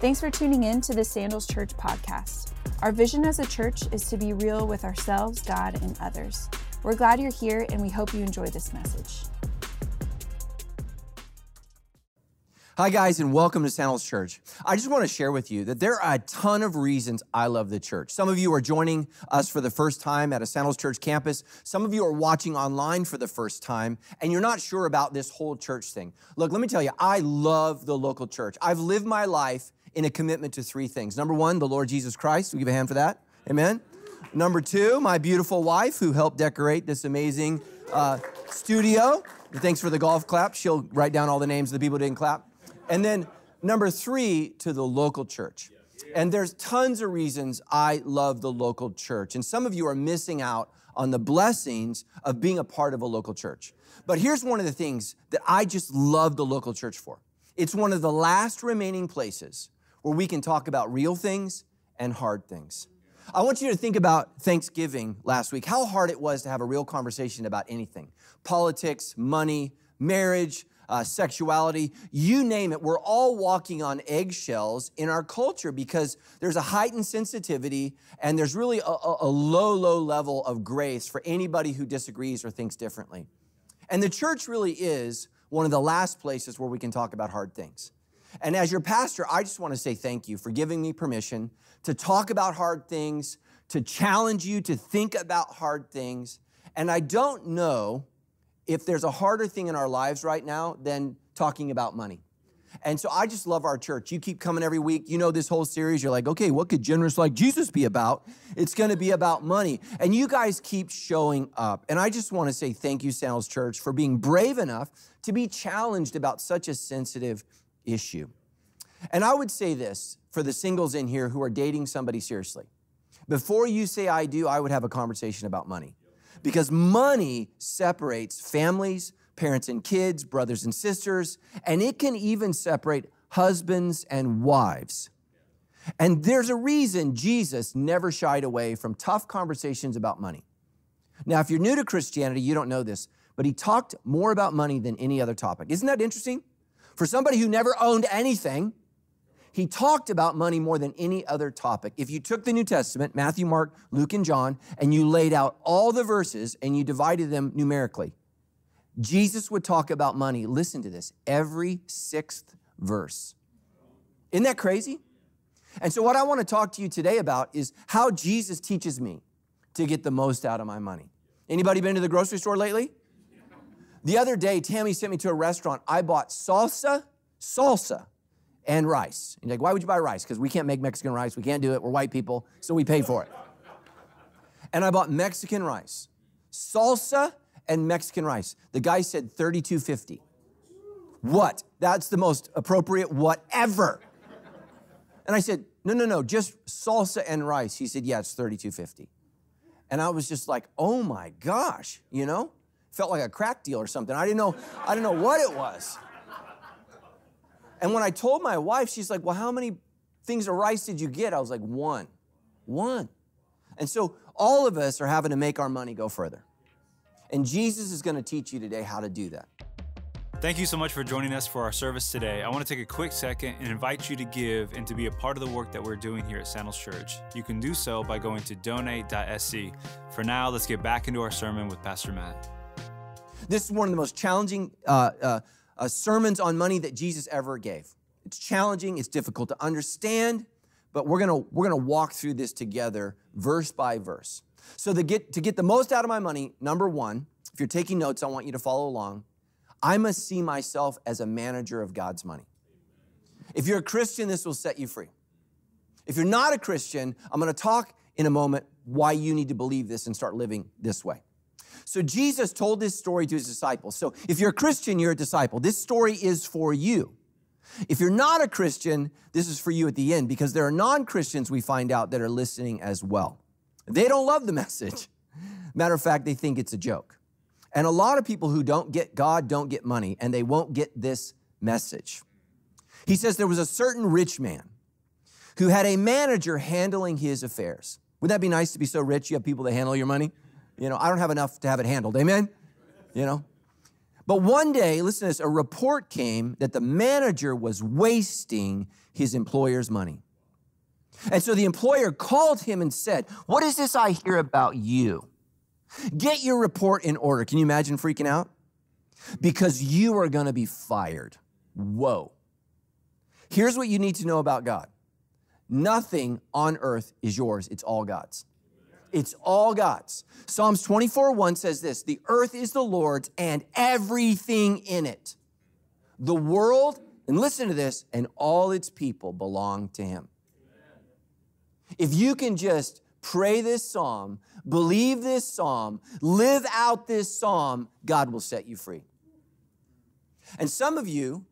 Thanks for tuning in to the Sandals Church podcast. Our vision as a church is to be real with ourselves, God, and others. We're glad you're here and we hope you enjoy this message. Hi, guys, and welcome to Sandals Church. I just want to share with you that there are a ton of reasons I love the church. Some of you are joining us for the first time at a Sandals Church campus. Some of you are watching online for the first time, and you're not sure about this whole church thing. Look, let me tell you, I love the local church. I've lived my life in a commitment to three things. Number one, the Lord Jesus Christ. We give a hand for that. Amen. Number two, my beautiful wife who helped decorate this amazing uh, studio. Thanks for the golf clap. She'll write down all the names of the people who didn't clap. And then number three, to the local church. And there's tons of reasons I love the local church. And some of you are missing out on the blessings of being a part of a local church. But here's one of the things that I just love the local church for it's one of the last remaining places where we can talk about real things and hard things. I want you to think about Thanksgiving last week, how hard it was to have a real conversation about anything politics, money, marriage, uh, sexuality, you name it. We're all walking on eggshells in our culture because there's a heightened sensitivity and there's really a, a low, low level of grace for anybody who disagrees or thinks differently. And the church really is one of the last places where we can talk about hard things. And as your pastor, I just want to say thank you for giving me permission to talk about hard things, to challenge you to think about hard things. And I don't know if there's a harder thing in our lives right now than talking about money. And so I just love our church. You keep coming every week. You know this whole series. You're like, okay, what could generous like Jesus be about? It's going to be about money. And you guys keep showing up. And I just want to say thank you, Sandals Church, for being brave enough to be challenged about such a sensitive issue. And I would say this for the singles in here who are dating somebody seriously. Before you say I do, I would have a conversation about money because money separates families, parents and kids, brothers and sisters, and it can even separate husbands and wives. And there's a reason Jesus never shied away from tough conversations about money. Now, if you're new to Christianity, you don't know this, but he talked more about money than any other topic. Isn't that interesting? For somebody who never owned anything, he talked about money more than any other topic. If you took the New Testament, Matthew, Mark, Luke, and John, and you laid out all the verses and you divided them numerically, Jesus would talk about money. Listen to this every sixth verse. Isn't that crazy? And so, what I want to talk to you today about is how Jesus teaches me to get the most out of my money. Anybody been to the grocery store lately? The other day, Tammy sent me to a restaurant. I bought salsa, salsa, and rice. And you're like, why would you buy rice? Because we can't make Mexican rice. We can't do it. We're white people, so we pay for it. And I bought Mexican rice, salsa and Mexican rice. The guy said 32.50. What? That's the most appropriate whatever. And I said, no, no, no, just salsa and rice. He said, yeah, it's 32.50. And I was just like, oh my gosh, you know? Felt like a crack deal or something. I didn't know, I didn't know what it was. And when I told my wife, she's like, Well, how many things of rice did you get? I was like, One. One. And so all of us are having to make our money go further. And Jesus is going to teach you today how to do that. Thank you so much for joining us for our service today. I want to take a quick second and invite you to give and to be a part of the work that we're doing here at Sandals Church. You can do so by going to donate.sc. For now, let's get back into our sermon with Pastor Matt. This is one of the most challenging uh, uh, uh, sermons on money that Jesus ever gave. It's challenging, it's difficult to understand, but we're gonna, we're gonna walk through this together verse by verse. So to get, to get the most out of my money, number one, if you're taking notes, I want you to follow along. I must see myself as a manager of God's money. If you're a Christian, this will set you free. If you're not a Christian, I'm gonna talk in a moment why you need to believe this and start living this way. So Jesus told this story to his disciples. So if you're a Christian, you're a disciple. This story is for you. If you're not a Christian, this is for you at the end because there are non Christians we find out that are listening as well. They don't love the message. Matter of fact, they think it's a joke. And a lot of people who don't get God don't get money and they won't get this message. He says there was a certain rich man who had a manager handling his affairs. Would that be nice to be so rich you have people that handle your money? You know, I don't have enough to have it handled. Amen? You know? But one day, listen to this, a report came that the manager was wasting his employer's money. And so the employer called him and said, What is this I hear about you? Get your report in order. Can you imagine freaking out? Because you are going to be fired. Whoa. Here's what you need to know about God nothing on earth is yours, it's all God's. It's all God's. Psalms 24 1 says this The earth is the Lord's and everything in it. The world, and listen to this, and all its people belong to Him. If you can just pray this psalm, believe this psalm, live out this psalm, God will set you free. And some of you,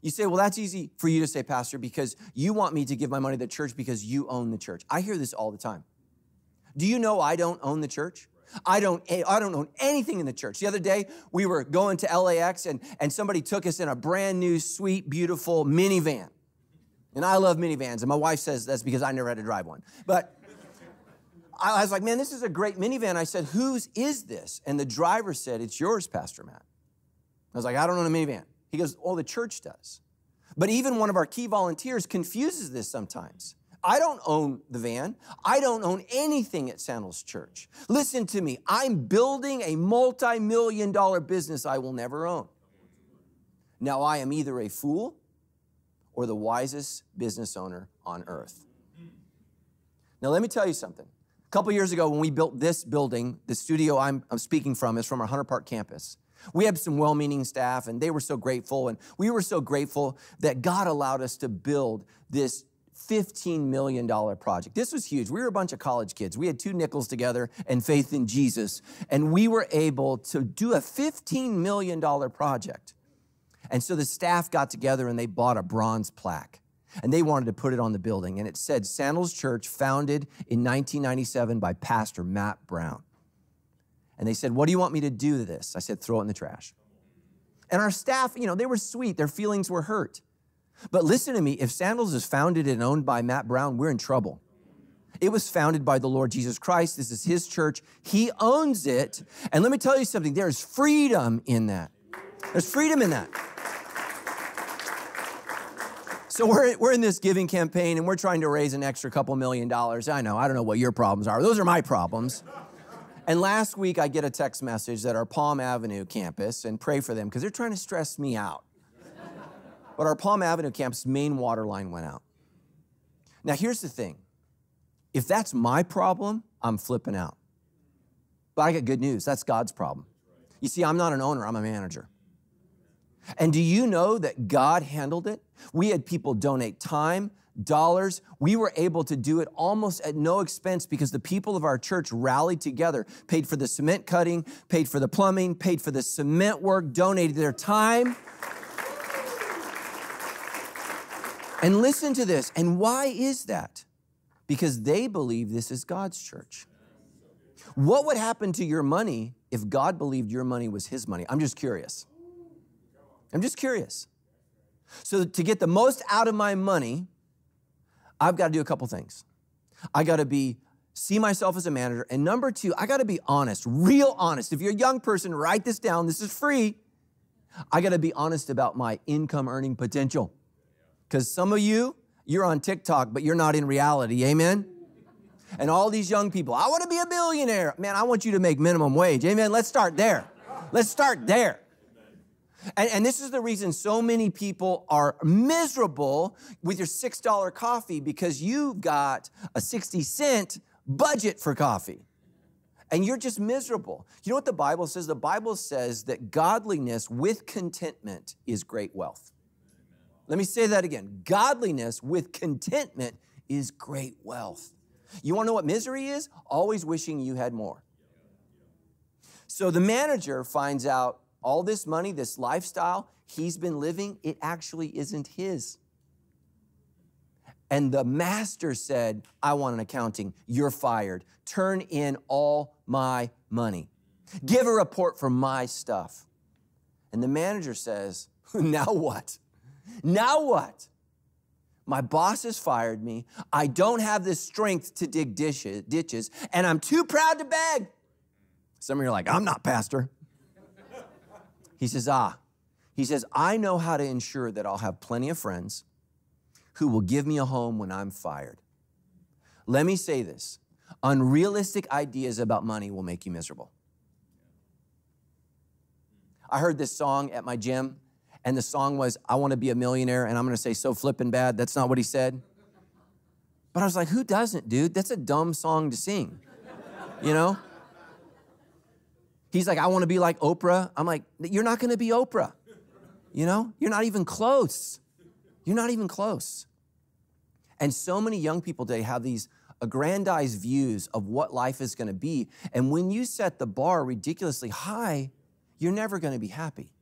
you say, well, that's easy for you to say, Pastor, because you want me to give my money to the church because you own the church. I hear this all the time. Do you know I don't own the church? I don't, eh, I don't own anything in the church. The other day, we were going to LAX and, and somebody took us in a brand new, sweet, beautiful minivan. And I love minivans. And my wife says that's because I never had to drive one. But I was like, man, this is a great minivan. I said, whose is this? And the driver said, it's yours, Pastor Matt. I was like, I don't own a minivan. He goes, oh, the church does. But even one of our key volunteers confuses this sometimes. I don't own the van. I don't own anything at Sandals Church. Listen to me. I'm building a multi million dollar business I will never own. Now, I am either a fool or the wisest business owner on earth. Now, let me tell you something. A couple years ago, when we built this building, the studio I'm, I'm speaking from is from our Hunter Park campus. We had some well meaning staff, and they were so grateful. And we were so grateful that God allowed us to build this $15 million project. This was huge. We were a bunch of college kids. We had two nickels together and faith in Jesus. And we were able to do a $15 million project. And so the staff got together and they bought a bronze plaque. And they wanted to put it on the building. And it said Sandals Church, founded in 1997 by Pastor Matt Brown. And they said, What do you want me to do to this? I said, Throw it in the trash. And our staff, you know, they were sweet. Their feelings were hurt. But listen to me if Sandals is founded and owned by Matt Brown, we're in trouble. It was founded by the Lord Jesus Christ. This is his church. He owns it. And let me tell you something there's freedom in that. There's freedom in that. So we're, we're in this giving campaign and we're trying to raise an extra couple million dollars. I know, I don't know what your problems are. Those are my problems. And last week I get a text message that our Palm Avenue campus, and pray for them because they're trying to stress me out. But our Palm Avenue campus main water line went out. Now here's the thing. If that's my problem, I'm flipping out. But I got good news. That's God's problem. You see, I'm not an owner, I'm a manager. And do you know that God handled it? We had people donate time, dollars. We were able to do it almost at no expense because the people of our church rallied together, paid for the cement cutting, paid for the plumbing, paid for the cement work, donated their time. And listen to this. And why is that? Because they believe this is God's church. What would happen to your money if God believed your money was His money? I'm just curious. I'm just curious. So, to get the most out of my money, I've got to do a couple things. I got to be see myself as a manager, and number two, I got to be honest, real honest. If you're a young person, write this down. This is free. I got to be honest about my income earning potential. Because some of you, you're on TikTok, but you're not in reality. Amen? And all these young people, I want to be a billionaire. Man, I want you to make minimum wage. Amen? Let's start there. Let's start there. And, and, this is the reason so many people are miserable with your $6 coffee because you've got a 60 cent budget for coffee. And you're just miserable. You know what the Bible says? The Bible says that godliness with contentment is great wealth. Let me say that again. Godliness with contentment is great wealth. You want to know what misery is? Always wishing you had more. So the manager finds out all this money, this lifestyle he's been living, it actually isn't his. And the master said, I want an accounting. You're fired. Turn in all my money. Give a report for my stuff. And the manager says, Now what? Now what? My boss has fired me. I don't have the strength to dig dishes, ditches, and I'm too proud to beg. Some of you are like, I'm not pastor. He says, Ah, he says, I know how to ensure that I'll have plenty of friends who will give me a home when I'm fired. Let me say this unrealistic ideas about money will make you miserable. I heard this song at my gym, and the song was, I want to be a millionaire, and I'm going to say so flippin' bad. That's not what he said. But I was like, who doesn't, dude? That's a dumb song to sing, you know? He's like, I want to be like Oprah. I'm like, you're not going to be Oprah. You know, you're not even close. You're not even close. And so many young people today have these aggrandized views of what life is going to be. And when you set the bar ridiculously high, you're never going to be happy.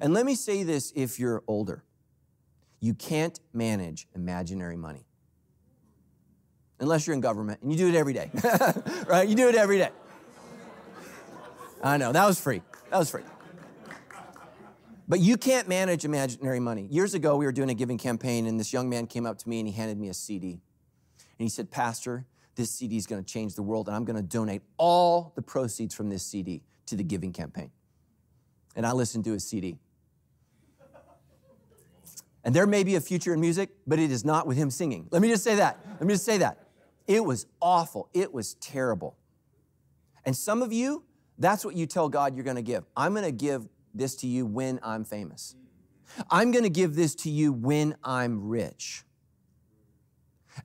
And let me say this if you're older you can't manage imaginary money unless you're in government and you do it every day, right? You do it every day. I know, that was free. That was free. But you can't manage imaginary money. Years ago, we were doing a giving campaign, and this young man came up to me and he handed me a CD. And he said, Pastor, this CD is going to change the world, and I'm going to donate all the proceeds from this CD to the giving campaign. And I listened to his CD. And there may be a future in music, but it is not with him singing. Let me just say that. Let me just say that. It was awful. It was terrible. And some of you, that's what you tell God you're going to give. I'm going to give this to you when I'm famous. I'm going to give this to you when I'm rich.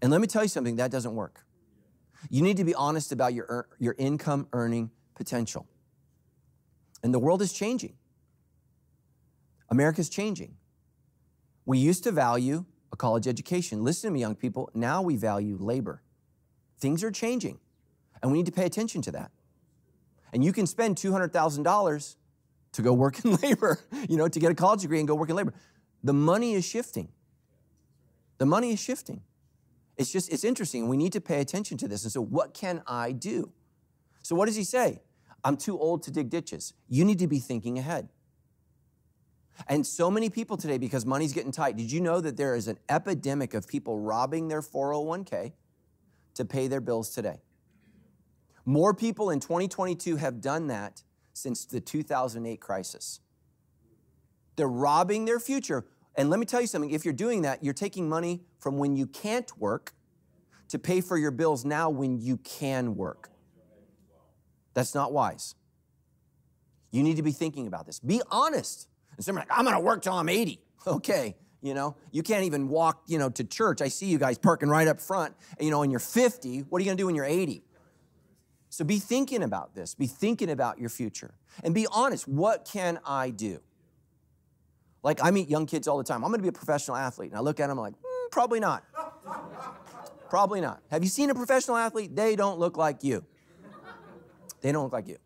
And let me tell you something that doesn't work. You need to be honest about your, your income earning potential. And the world is changing. America's changing. We used to value a college education. Listen to me, young people. Now we value labor. Things are changing, and we need to pay attention to that. And you can spend $200,000 to go work in labor, you know, to get a college degree and go work in labor. The money is shifting. The money is shifting. It's just, it's interesting. We need to pay attention to this. And so, what can I do? So, what does he say? I'm too old to dig ditches. You need to be thinking ahead. And so many people today, because money's getting tight, did you know that there is an epidemic of people robbing their 401k to pay their bills today? More people in 2022 have done that since the 2008 crisis. They're robbing their future. And let me tell you something if you're doing that, you're taking money from when you can't work to pay for your bills now when you can work. That's not wise. You need to be thinking about this. Be honest. And some are like, I'm gonna work till I'm 80. Okay, you know, you can't even walk, you know, to church. I see you guys parking right up front, you know, and you're 50. What are you gonna do when you're 80? So be thinking about this. Be thinking about your future. And be honest. What can I do? Like, I meet young kids all the time. I'm gonna be a professional athlete. And I look at them, I'm like, mm, probably not. probably not. Have you seen a professional athlete? They don't look like you. They don't look like you.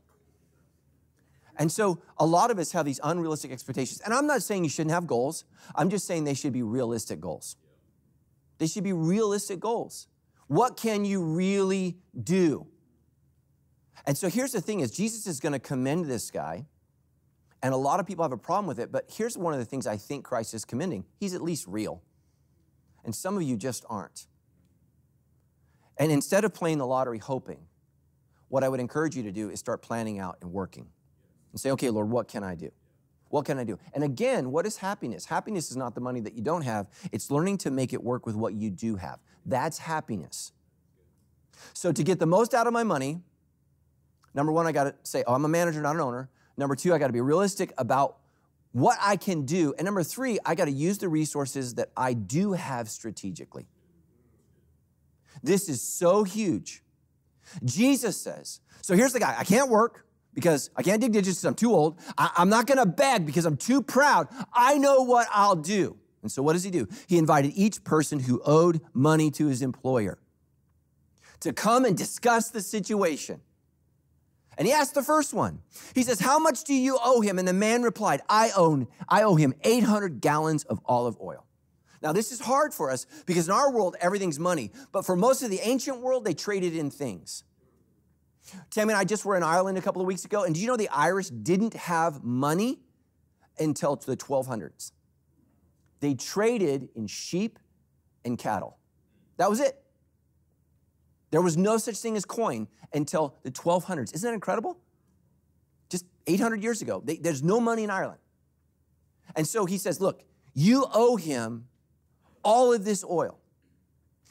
And so a lot of us have these unrealistic expectations. And I'm not saying you shouldn't have goals, I'm just saying they should be realistic goals. They should be realistic goals. What can you really do? And so here's the thing is Jesus is going to commend this guy. And a lot of people have a problem with it, but here's one of the things I think Christ is commending. He's at least real. And some of you just aren't. And instead of playing the lottery hoping, what I would encourage you to do is start planning out and working and say, okay, Lord, what can I do? What can I do? And again, what is happiness? Happiness is not the money that you don't have, it's learning to make it work with what you do have. That's happiness. So, to get the most out of my money, number one, I got to say, oh, I'm a manager, not an owner. Number two, I got to be realistic about what I can do. And number three, I got to use the resources that I do have strategically. This is so huge. Jesus says, so here's the guy I can't work because I can't dig because I'm too old. I, am not going to beg because I'm too proud. I know what I'll do. And so what does he do? He invited each person who owed money to his employer to come and discuss the situation. And he asked the first one. He says, "How much do you owe him?" And the man replied, "I own I owe him 800 gallons of olive oil." Now, this is hard for us because in our world everything's money, but for most of the ancient world they traded in things. Tammy and I just were in Ireland a couple of weeks ago, and do you know the Irish didn't have money until the 1200s? They traded in sheep and cattle. That was it. There was no such thing as coin until the 1200s. Isn't that incredible? Just 800 years ago. They, there's no money in Ireland. And so he says, Look, you owe him all of this oil.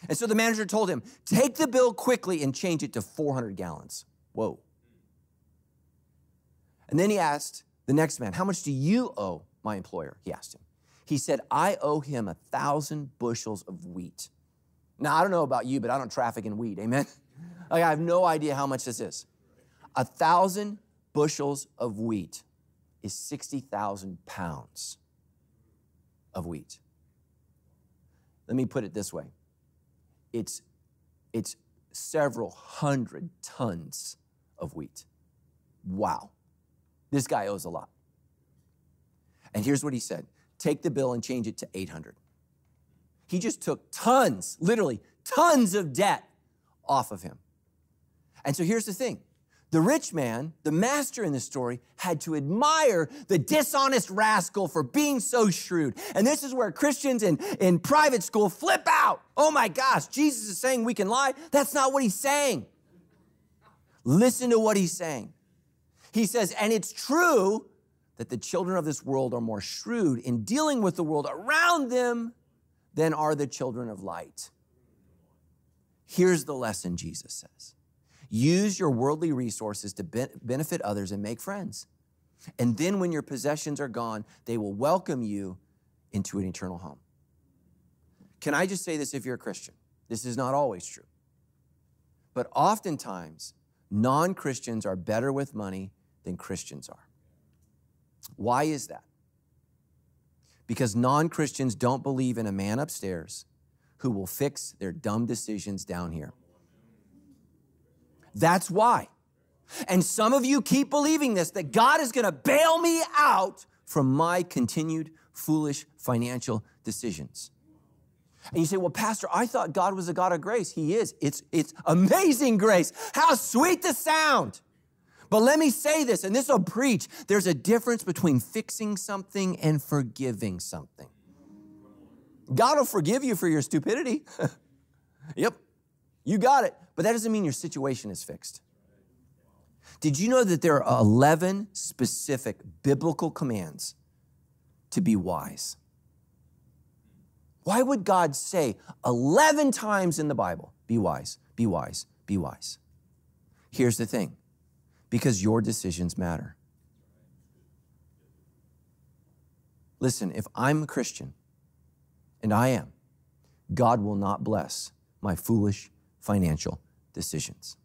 And so the manager told him, Take the bill quickly and change it to 400 gallons. Whoa. And then he asked the next man, How much do you owe my employer? He asked him. He said, I owe him a thousand bushels of wheat. Now, I don't know about you, but I don't traffic in wheat. Amen? Like, I have no idea how much this is. A thousand bushels of wheat is 60,000 pounds of wheat. Let me put it this way it's, it's several hundred tons of wheat. Wow. This guy owes a lot. And here's what he said take the bill and change it to 800. He just took tons, literally tons of debt off of him. And so here's the thing the rich man, the master in the story, had to admire the dishonest rascal for being so shrewd. And this is where Christians in, in private school flip out. Oh my gosh, Jesus is saying we can lie. That's not what he's saying. Listen to what he's saying. He says, and it's true that the children of this world are more shrewd in dealing with the world around them than are the children of light. Here's the lesson Jesus says use your worldly resources to benefit others and make friends. And then when your possessions are gone, they will welcome you into an eternal home. Can I just say this if you're a Christian? This is not always true. But oftentimes, non Christians are better with money than Christians are. Why is that? Because non Christians don't believe in a man upstairs who will fix their dumb decisions down here. That's why. And some of you keep believing this that God is going to bail me out from my continued foolish financial decisions. And you say, well, Pastor, I thought God was a God of grace. He is. It's, it's amazing grace. How sweet the sound. But let me say this, and this will preach there's a difference between fixing something and forgiving something. God will forgive you for your stupidity. yep, you got it. But that doesn't mean your situation is fixed. Did you know that there are 11 specific biblical commands to be wise? Why would God say 11 times in the Bible, be wise, be wise, be wise? Here's the thing because your decisions matter. Listen, if I'm a Christian, and I am, God will not bless my foolish financial decisions.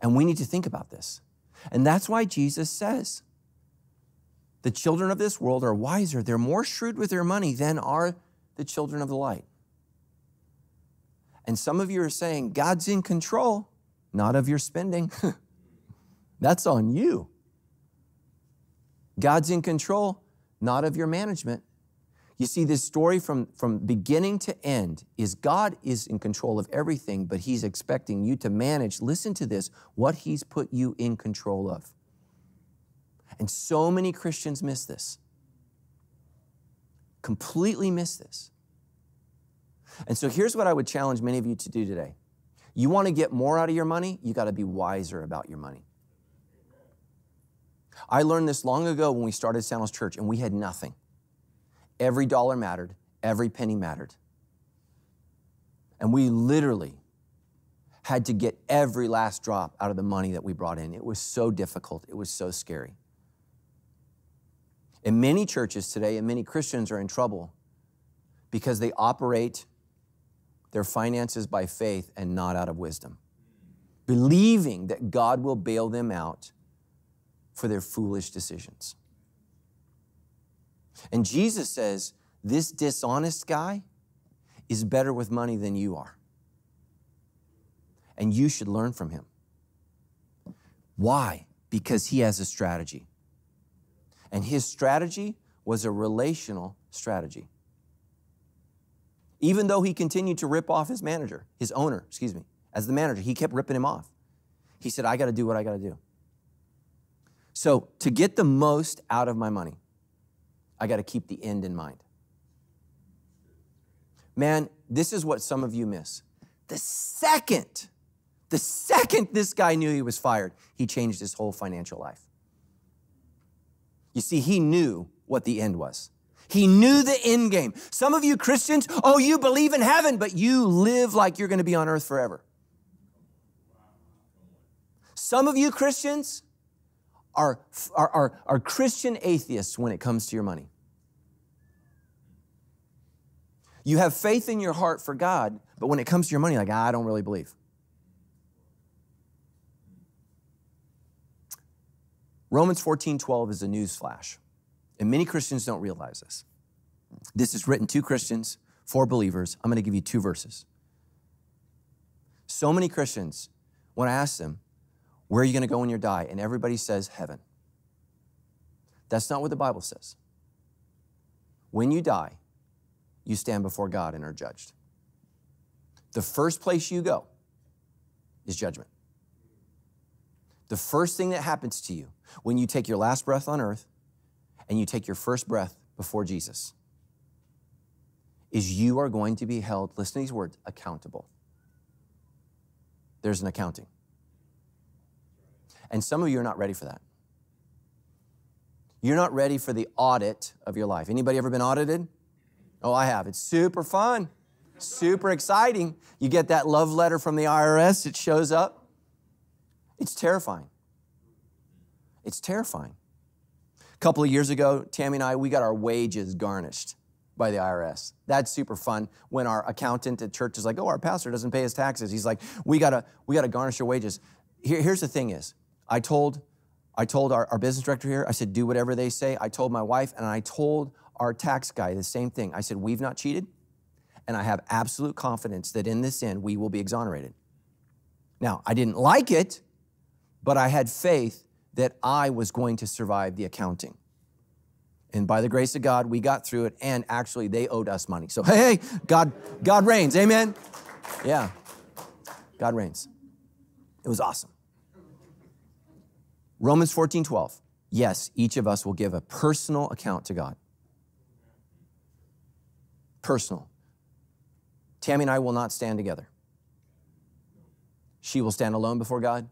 And we need to think about this. And that's why Jesus says the children of this world are wiser. They're more shrewd with their money than are the children of the light. And some of you are saying, God's in control not of your spending. That's on you. God's in control, not of your management. You see, this story from, from beginning to end is God is in control of everything, but He's expecting you to manage, listen to this, what He's put you in control of. And so many Christians miss this, completely miss this. And so here's what I would challenge many of you to do today you want to get more out of your money? You got to be wiser about your money. I learned this long ago when we started Sandals Church and we had nothing. Every dollar mattered, every penny mattered. And we literally had to get every last drop out of the money that we brought in. It was so difficult, it was so scary. And many churches today and many Christians are in trouble because they operate their finances by faith and not out of wisdom, believing that God will bail them out for their foolish decisions. And Jesus says, This dishonest guy is better with money than you are. And you should learn from him. Why? Because he has a strategy. And his strategy was a relational strategy even though he continued to rip off his manager, his owner, excuse me, as the manager. He kept ripping him off. He said, I got to do what I got to do. So, to get the most out of my money, I got to keep the end in mind. Man, this is what some of you miss. The second The second this guy knew he was fired, he changed his whole financial life. You see, he knew what the end was. He knew the end game. Some of you Christians, oh, you believe in heaven, but you live like you're going to be on earth forever. Some of you Christians are, are, are, are Christian atheists when it comes to your money. You have faith in your heart for God, but when it comes to your money, like, I don't really believe. Romans 14 12 is a news flash, and many Christians don't realize this. This is written to Christians, for believers. I'm going to give you two verses. So many Christians, when I ask them, where are you going to go when you die? And everybody says heaven. That's not what the Bible says. When you die, you stand before God and are judged. The first place you go is judgment. The first thing that happens to you when you take your last breath on earth and you take your first breath before Jesus is you are going to be held, listen to these words, accountable. There's an accounting. And some of you are not ready for that. You're not ready for the audit of your life. Anybody ever been audited? Oh, I have. It's super fun, super exciting. You get that love letter from the IRS, it shows up. It's terrifying. It's terrifying. A couple of years ago, Tammy and I, we got our wages garnished by the IRS. That's super fun when our accountant at church is like, oh, our pastor doesn't pay his taxes. He's like, we gotta, we gotta garnish your wages. Here, here's the thing is, I told, I told our, our business director here, I said, do whatever they say. I told my wife and I told our tax guy the same thing. I said, we've not cheated, and I have absolute confidence that in this end we will be exonerated. Now, I didn't like it, but I had faith that I was going to survive the accounting. And by the grace of God, we got through it, and actually, they owed us money. So, hey, hey, God, God reigns. Amen. Yeah, God reigns. It was awesome. Romans 14, 12. Yes, each of us will give a personal account to God. Personal. Tammy and I will not stand together. She will stand alone before God,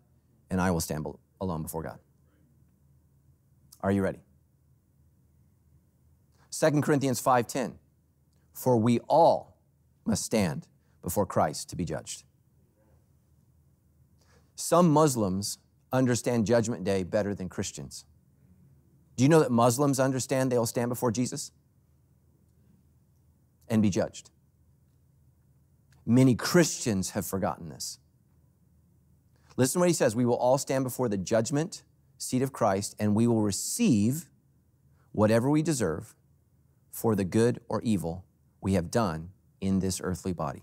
and I will stand alone before God. Are you ready? 2 Corinthians 5:10 For we all must stand before Christ to be judged. Some Muslims understand judgment day better than Christians. Do you know that Muslims understand they'll stand before Jesus and be judged? Many Christians have forgotten this. Listen to what he says. We will all stand before the judgment seat of Christ and we will receive whatever we deserve for the good or evil we have done in this earthly body.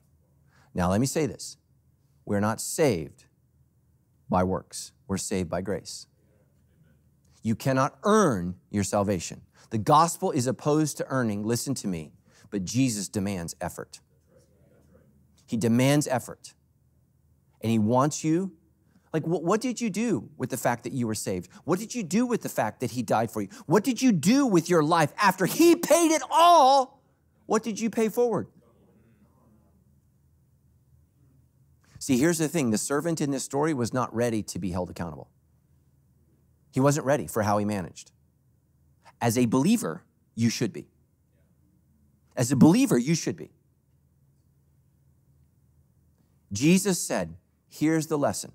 Now, let me say this we're not saved by works, we're saved by grace. You cannot earn your salvation. The gospel is opposed to earning, listen to me, but Jesus demands effort. He demands effort. And He wants you like, what, what did you do with the fact that you were saved? What did you do with the fact that He died for you? What did you do with your life after He paid it all? What did you pay forward? See, here's the thing the servant in this story was not ready to be held accountable. He wasn't ready for how he managed. As a believer, you should be. As a believer, you should be. Jesus said, Here's the lesson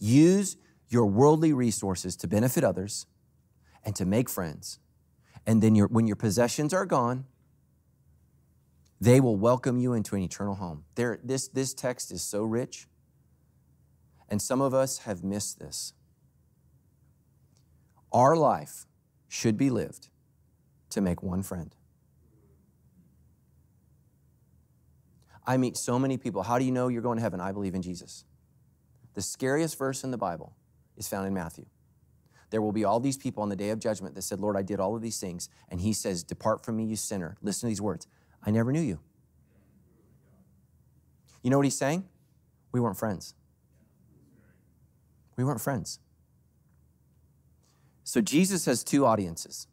Use your worldly resources to benefit others and to make friends. And then your, when your possessions are gone, they will welcome you into an eternal home. There, this, this text is so rich, and some of us have missed this. Our life should be lived to make one friend. I meet so many people. How do you know you're going to heaven? I believe in Jesus. The scariest verse in the Bible is found in Matthew. There will be all these people on the day of judgment that said, Lord, I did all of these things. And he says, Depart from me, you sinner. Listen to these words I never knew you. You know what he's saying? We weren't friends. We weren't friends. So Jesus has two audiences.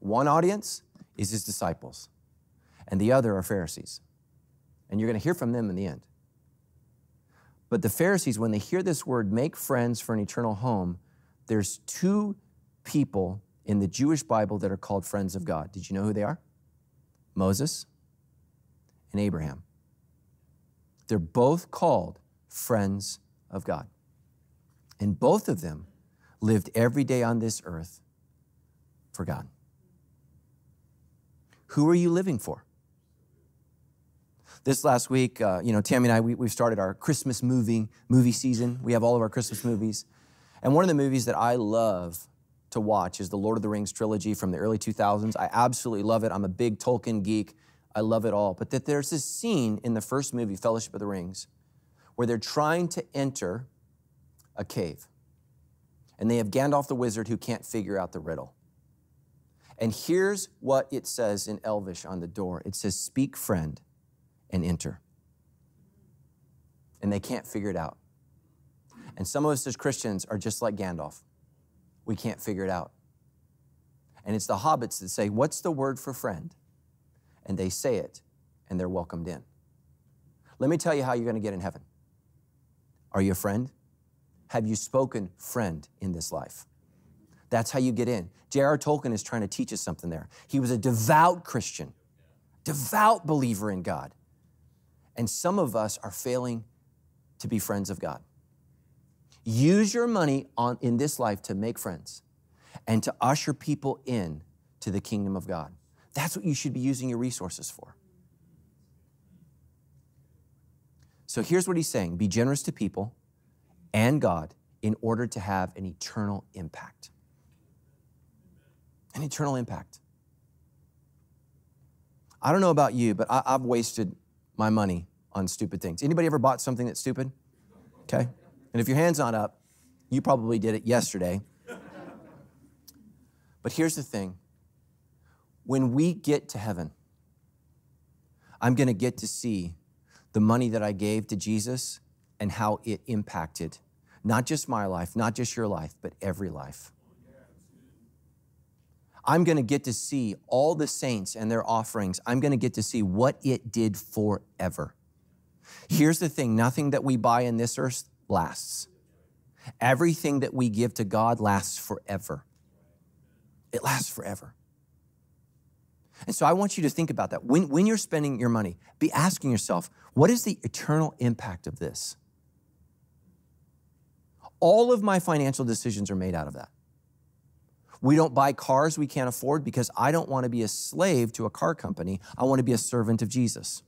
One audience is his disciples, and the other are Pharisees. And you're going to hear from them in the end. But the Pharisees, when they hear this word, make friends for an eternal home, there's two people in the Jewish Bible that are called friends of God. Did you know who they are? Moses and Abraham. They're both called friends of God. And both of them lived every day on this earth for God. Who are you living for? This last week, uh, you know, Tammy and I, we, we've started our Christmas movie movie season. We have all of our Christmas movies. And one of the movies that I love to watch is the Lord of the Rings trilogy from the early 2000s. I absolutely love it. I'm a big Tolkien geek. I love it all. But that there's this scene in the first movie, Fellowship of the Rings, where they're trying to enter a cave. And they have Gandalf the wizard who can't figure out the riddle. And here's what it says in Elvish on the door it says, Speak, friend, and enter. And they can't figure it out. And some of us as Christians are just like Gandalf. We can't figure it out. And it's the hobbits that say, What's the word for friend? And they say it, and they're welcomed in. Let me tell you how you're going to get in heaven. Are you a friend? Have you spoken friend in this life? That's how you get in. J.R. Tolkien is trying to teach us something there. He was a devout Christian, devout believer in God. And some of us are failing to be friends of God. Use your money on, in this life to make friends and to usher people in to the kingdom of God. That's what you should be using your resources for. So here's what he's saying be generous to people and God in order to have an eternal impact. An eternal impact. I don't know about you, but I, have wasted my money on stupid things. Anybody ever bought something that's stupid? Okay. And if your hand's not up, you probably did it yesterday. But here's the thing when we get to heaven, I'm going to get to see the money that I gave to Jesus and how it impacted not just my life, not just your life, but every life. I'm going to get to see all the saints and their offerings. I'm going to get to see what it did forever. Here's the thing nothing that we buy in this earth lasts. Everything that we give to God lasts forever. It lasts forever. And so I want you to think about that. When, when you're spending your money, be asking yourself, what is the eternal impact of this? All of my financial decisions are made out of that. We don't buy cars we can't afford because I don't want to be a slave to a car company. I want to be a servant of Jesus.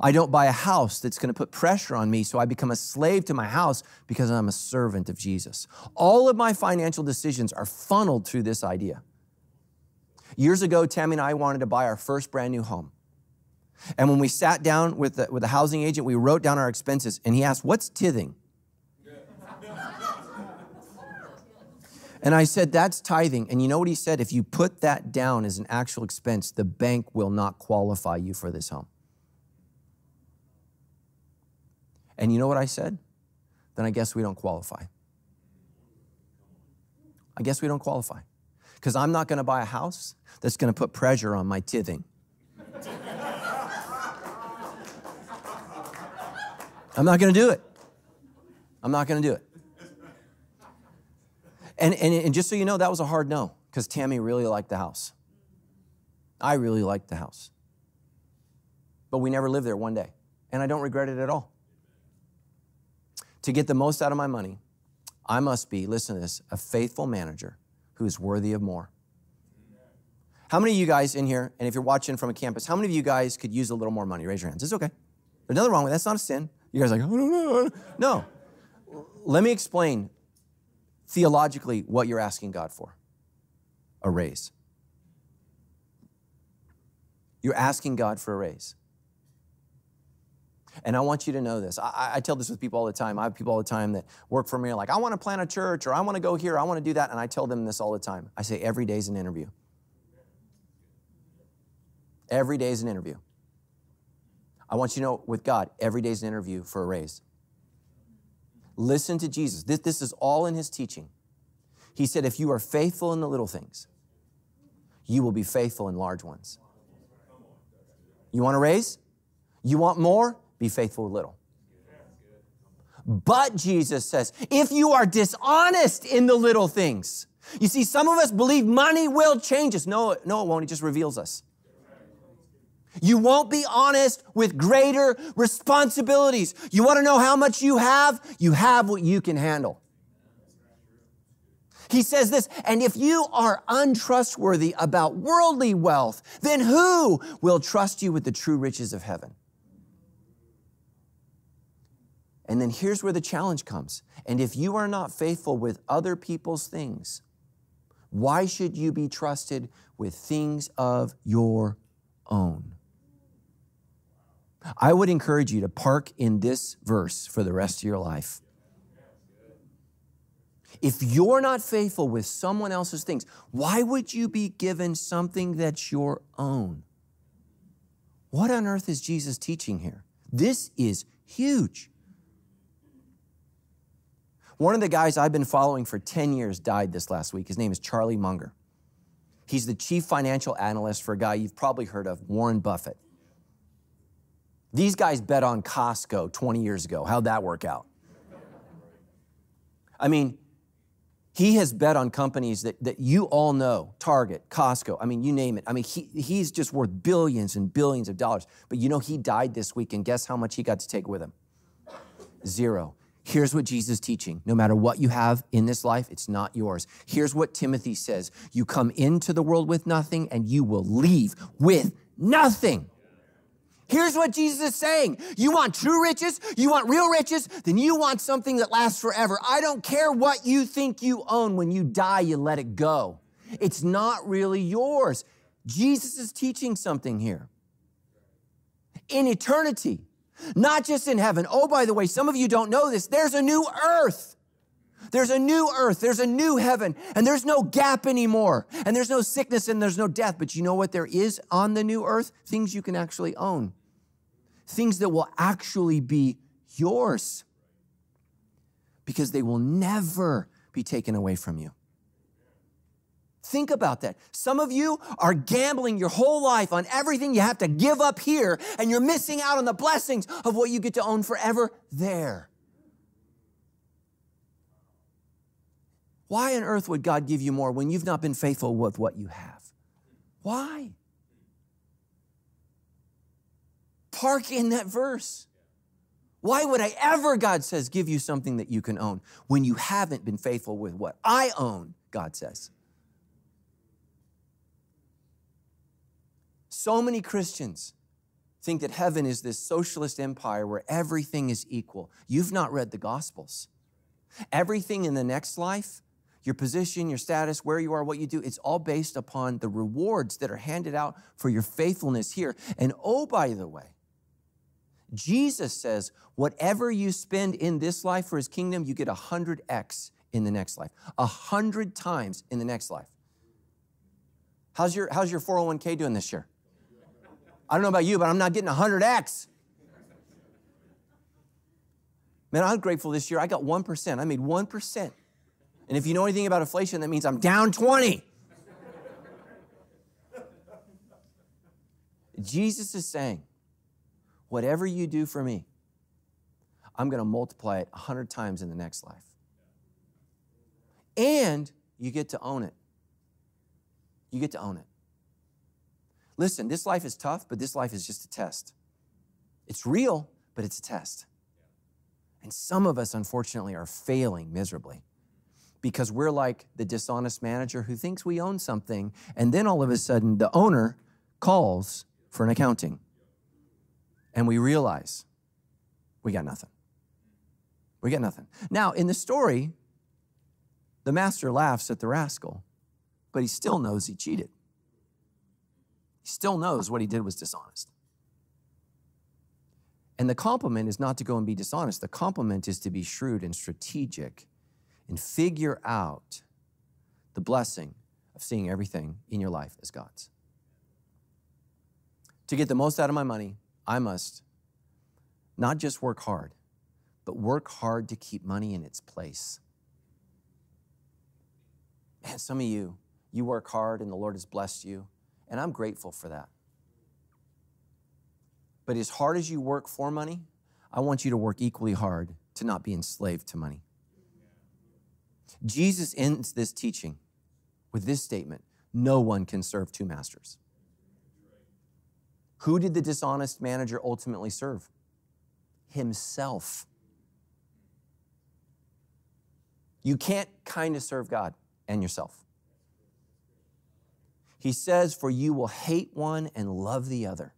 I don't buy a house that's going to put pressure on me so I become a slave to my house because I'm a servant of Jesus. All of my financial decisions are funneled through this idea. Years ago, Tammy and I wanted to buy our first brand new home. And when we sat down with the, with the housing agent, we wrote down our expenses, and he asked, What's tithing? And I said, That's tithing. And you know what he said? If you put that down as an actual expense, the bank will not qualify you for this home. And you know what I said? Then I guess we don't qualify. I guess we don't qualify. Because I'm not going to buy a house that's going to put pressure on my tithing. I'm not going to do it. I'm not going to do it. And, and, and just so you know, that was a hard no because Tammy really liked the house. I really liked the house. But we never lived there one day. And I don't regret it at all. To get the most out of my money, I must be, listen to this, a faithful manager who is worthy of more. How many of you guys in here, and if you're watching from a campus, how many of you guys could use a little more money? Raise your hands. It's okay. There's nothing wrong with that. That's not a sin. You guys are like, I don't know. No. Let me explain theologically what you're asking God for a raise. You're asking God for a raise. And I want you to know this. I, I, tell this with people all the time. I have people all the time that work for me, like, I want to plant a church, or I want to go here, I want to do that. And I tell them this all the time. I say, every day is an interview. Every day is an interview. I want you to know with God, every day is an interview for a raise. Listen to Jesus. This, this is all in his teaching. He said, If you are faithful in the little things, you will be faithful in large ones. You want to raise? You want more? Be faithful with little. But Jesus says, if you are dishonest in the little things, you see, some of us believe money will change us. No, no, it won't. It just reveals us. You won't be honest with greater responsibilities. You want to know how much you have? You have what you can handle. He says this, and if you are untrustworthy about worldly wealth, then who will trust you with the true riches of heaven? And then here's where the challenge comes. And if you are not faithful with other people's things, why should you be trusted with things of your own? I would encourage you to park in this verse for the rest of your life. If you're not faithful with someone else's things, why would you be given something that's your own? What on earth is Jesus teaching here? This is huge. One of the guys I've been following for 10 years died this last week. His name is Charlie Munger. He's the chief financial analyst for a guy you've probably heard of, Warren Buffett. These guys bet on Costco 20 years ago. How'd that work out? I mean, he has bet on companies that, that you all know Target, Costco, I mean, you name it. I mean, he, he's just worth billions and billions of dollars. But you know, he died this week, and guess how much he got to take with him? Zero. Here's what Jesus is teaching. No matter what you have in this life, it's not yours. Here's what Timothy says You come into the world with nothing, and you will leave with nothing. Here's what Jesus is saying. You want true riches? You want real riches? Then you want something that lasts forever. I don't care what you think you own. When you die, you let it go. It's not really yours. Jesus is teaching something here. In eternity, not just in heaven. Oh, by the way, some of you don't know this. There's a new earth. There's a new earth, there's a new heaven, and there's no gap anymore, and there's no sickness and there's no death. But you know what there is on the new earth? Things you can actually own, things that will actually be yours because they will never be taken away from you. Think about that. Some of you are gambling your whole life on everything you have to give up here, and you're missing out on the blessings of what you get to own forever there. Why on earth would God give you more when you've not been faithful with what you have? Why? Park in that verse. Why would I ever, God says, give you something that you can own when you haven't been faithful with what I own, God says? So many Christians think that heaven is this socialist empire where everything is equal. You've not read the Gospels. Everything in the next life your position, your status, where you are, what you do, it's all based upon the rewards that are handed out for your faithfulness here. And oh, by the way, Jesus says, whatever you spend in this life for his kingdom, you get a hundred X in the next life, a hundred times in the next life. How's your, how's your 401k doing this year? I don't know about you, but I'm not getting 100X. Man, I'm grateful this year. I got 1%. I made 1%. And if you know anything about inflation, that means I'm down 20. Jesus is saying, whatever you do for me, I'm going to multiply it 100 times in the next life. And you get to own it. You get to own it. Listen, this life is tough, but this life is just a test. It's real, but it's a test. And some of us, unfortunately, are failing miserably because we're like the dishonest manager who thinks we own something, and then all of a sudden the owner calls for an accounting. And we realize we got nothing. We got nothing. Now, in the story, the master laughs at the rascal, but he still knows he cheated. He still knows what he did was dishonest. And the compliment is not to go and be dishonest. The compliment is to be shrewd and strategic and figure out the blessing of seeing everything in your life as God's. To get the most out of my money, I must not just work hard, but work hard to keep money in its place. Man, some of you, you work hard and the Lord has blessed you, and I'm grateful for that. But as hard as you work for money, I want you to work equally hard to not be enslaved to money. Jesus ends this teaching with this statement No one can serve two masters. Who did the dishonest manager ultimately serve? Himself. You can't kind of serve God and yourself. He says, For you will hate one and love the other.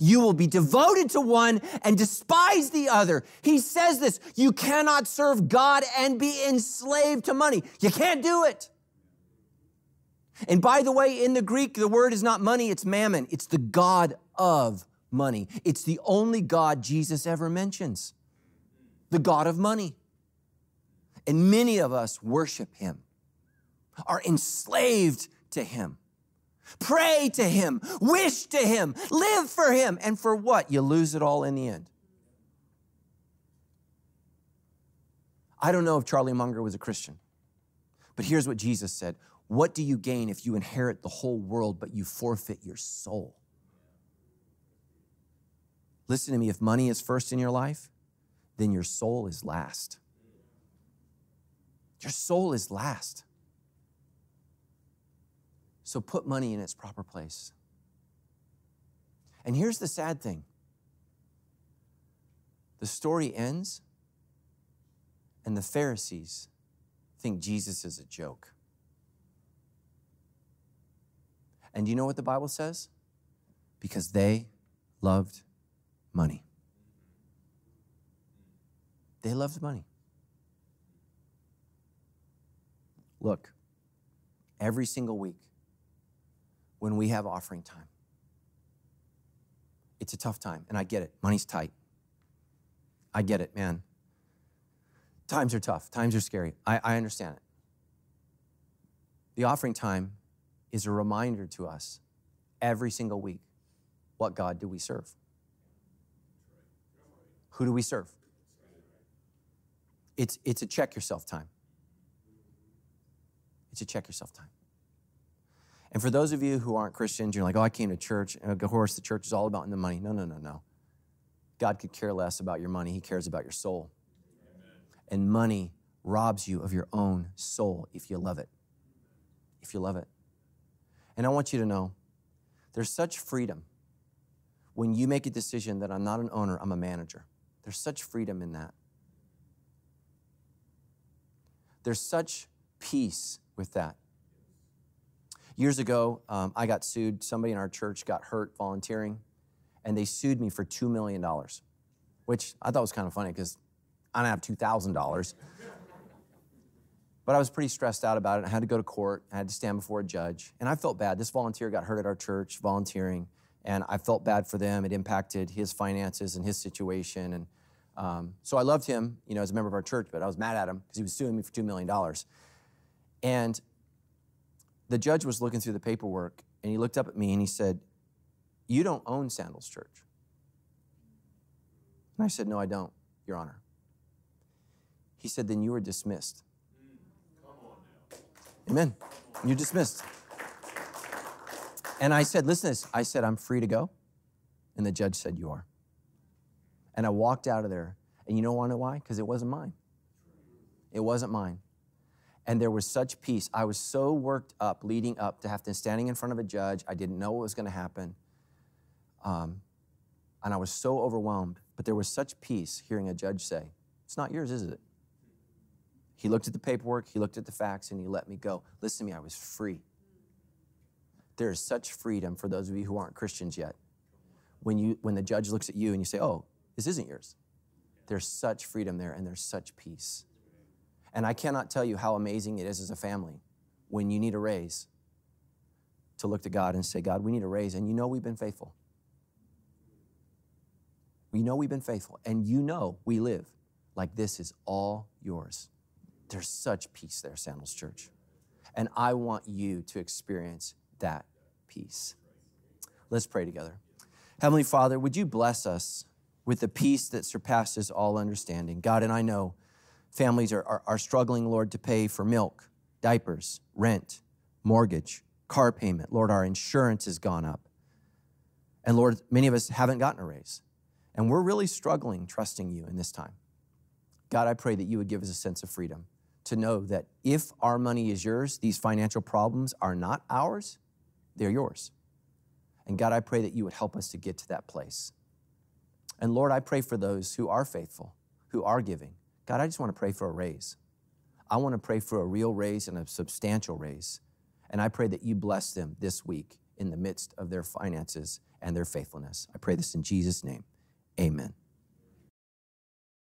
You will be devoted to one and despise the other. He says this you cannot serve God and be enslaved to money. You can't do it. And by the way, in the Greek, the word is not money, it's mammon. It's the God of money. It's the only God Jesus ever mentions the God of money. And many of us worship him, are enslaved to him. Pray to him, wish to him, live for him. And for what? You lose it all in the end. I don't know if Charlie Munger was a Christian, but here's what Jesus said What do you gain if you inherit the whole world, but you forfeit your soul? Listen to me if money is first in your life, then your soul is last. Your soul is last. So put money in its proper place. And here's the sad thing the story ends, and the Pharisees think Jesus is a joke. And do you know what the Bible says? Because they loved money. They loved money. Look, every single week when we have offering time, it's a tough time, and I get it. Money's tight. I get it, man. Times are tough, times are scary. I, I understand it. The offering time is a reminder to us every single week what God do we serve? Who do we serve? It's, it's a check yourself time. It's a check yourself time. And for those of you who aren't Christians, you're like, oh, I came to church. And of course, the church is all about the money. No, no, no, no. God could care less about your money. He cares about your soul. Amen. And money robs you of your own soul if you love it. If you love it. And I want you to know there's such freedom when you make a decision that I'm not an owner, I'm a manager. There's such freedom in that. There's such peace with that. Years ago, um, I got sued. Somebody in our church got hurt volunteering, and they sued me for $2 million, which I thought was kind of funny because I don't have $2,000. But I was pretty stressed out about it. I had to go to court. I had to stand before a judge. And I felt bad. This volunteer got hurt at our church volunteering, and I felt bad for them. It impacted his finances and his situation. And um, so I loved him, you know, as a member of our church, but I was mad at him because he was suing me for $2 million. And the judge was looking through the paperwork and he looked up at me and he said, You don't own Sandals Church. And I said, No, I don't, Your Honor. He said, Then you are dismissed. Amen. You're dismissed. And I said, Listen this. I said, I'm free to go. And the judge said, You are. And I walked out of there. And you don't want to know why? Because it wasn't mine. It wasn't mine. And there was such peace. I was so worked up leading up to have to standing in front of a judge. I didn't know what was going to happen. Um, and I was so overwhelmed. But there was such peace hearing a judge say, It's not yours, is it? He looked at the paperwork, he looked at the facts, and he let me go. Listen to me, I was free. There is such freedom for those of you who aren't Christians yet. When, you, when the judge looks at you and you say, Oh, this isn't yours, there's such freedom there and there's such peace. And I cannot tell you how amazing it is as a family when you need a raise to look to God and say, God, we need a raise. And you know we've been faithful. We know we've been faithful. And you know we live like this is all yours. There's such peace there, Sandals Church. And I want you to experience that peace. Let's pray together. Heavenly Father, would you bless us with the peace that surpasses all understanding? God, and I know families are, are, are struggling, Lord, to pay for milk, diapers, rent, mortgage, car payment. Lord, our insurance has gone up. And Lord, many of us haven't gotten a raise. And we're really struggling trusting you in this time. God, I pray that you would give us a sense of freedom to know that if our money is yours, these financial problems are not ours, they're yours. And God, I pray that you would help us to get to that place. And Lord, I pray for those who are faithful, who are giving. God, I just want to pray for a raise. I want to pray for a real raise and a substantial raise. And I pray that you bless them this week in the midst of their finances and their faithfulness. I pray this in Jesus' name. Amen.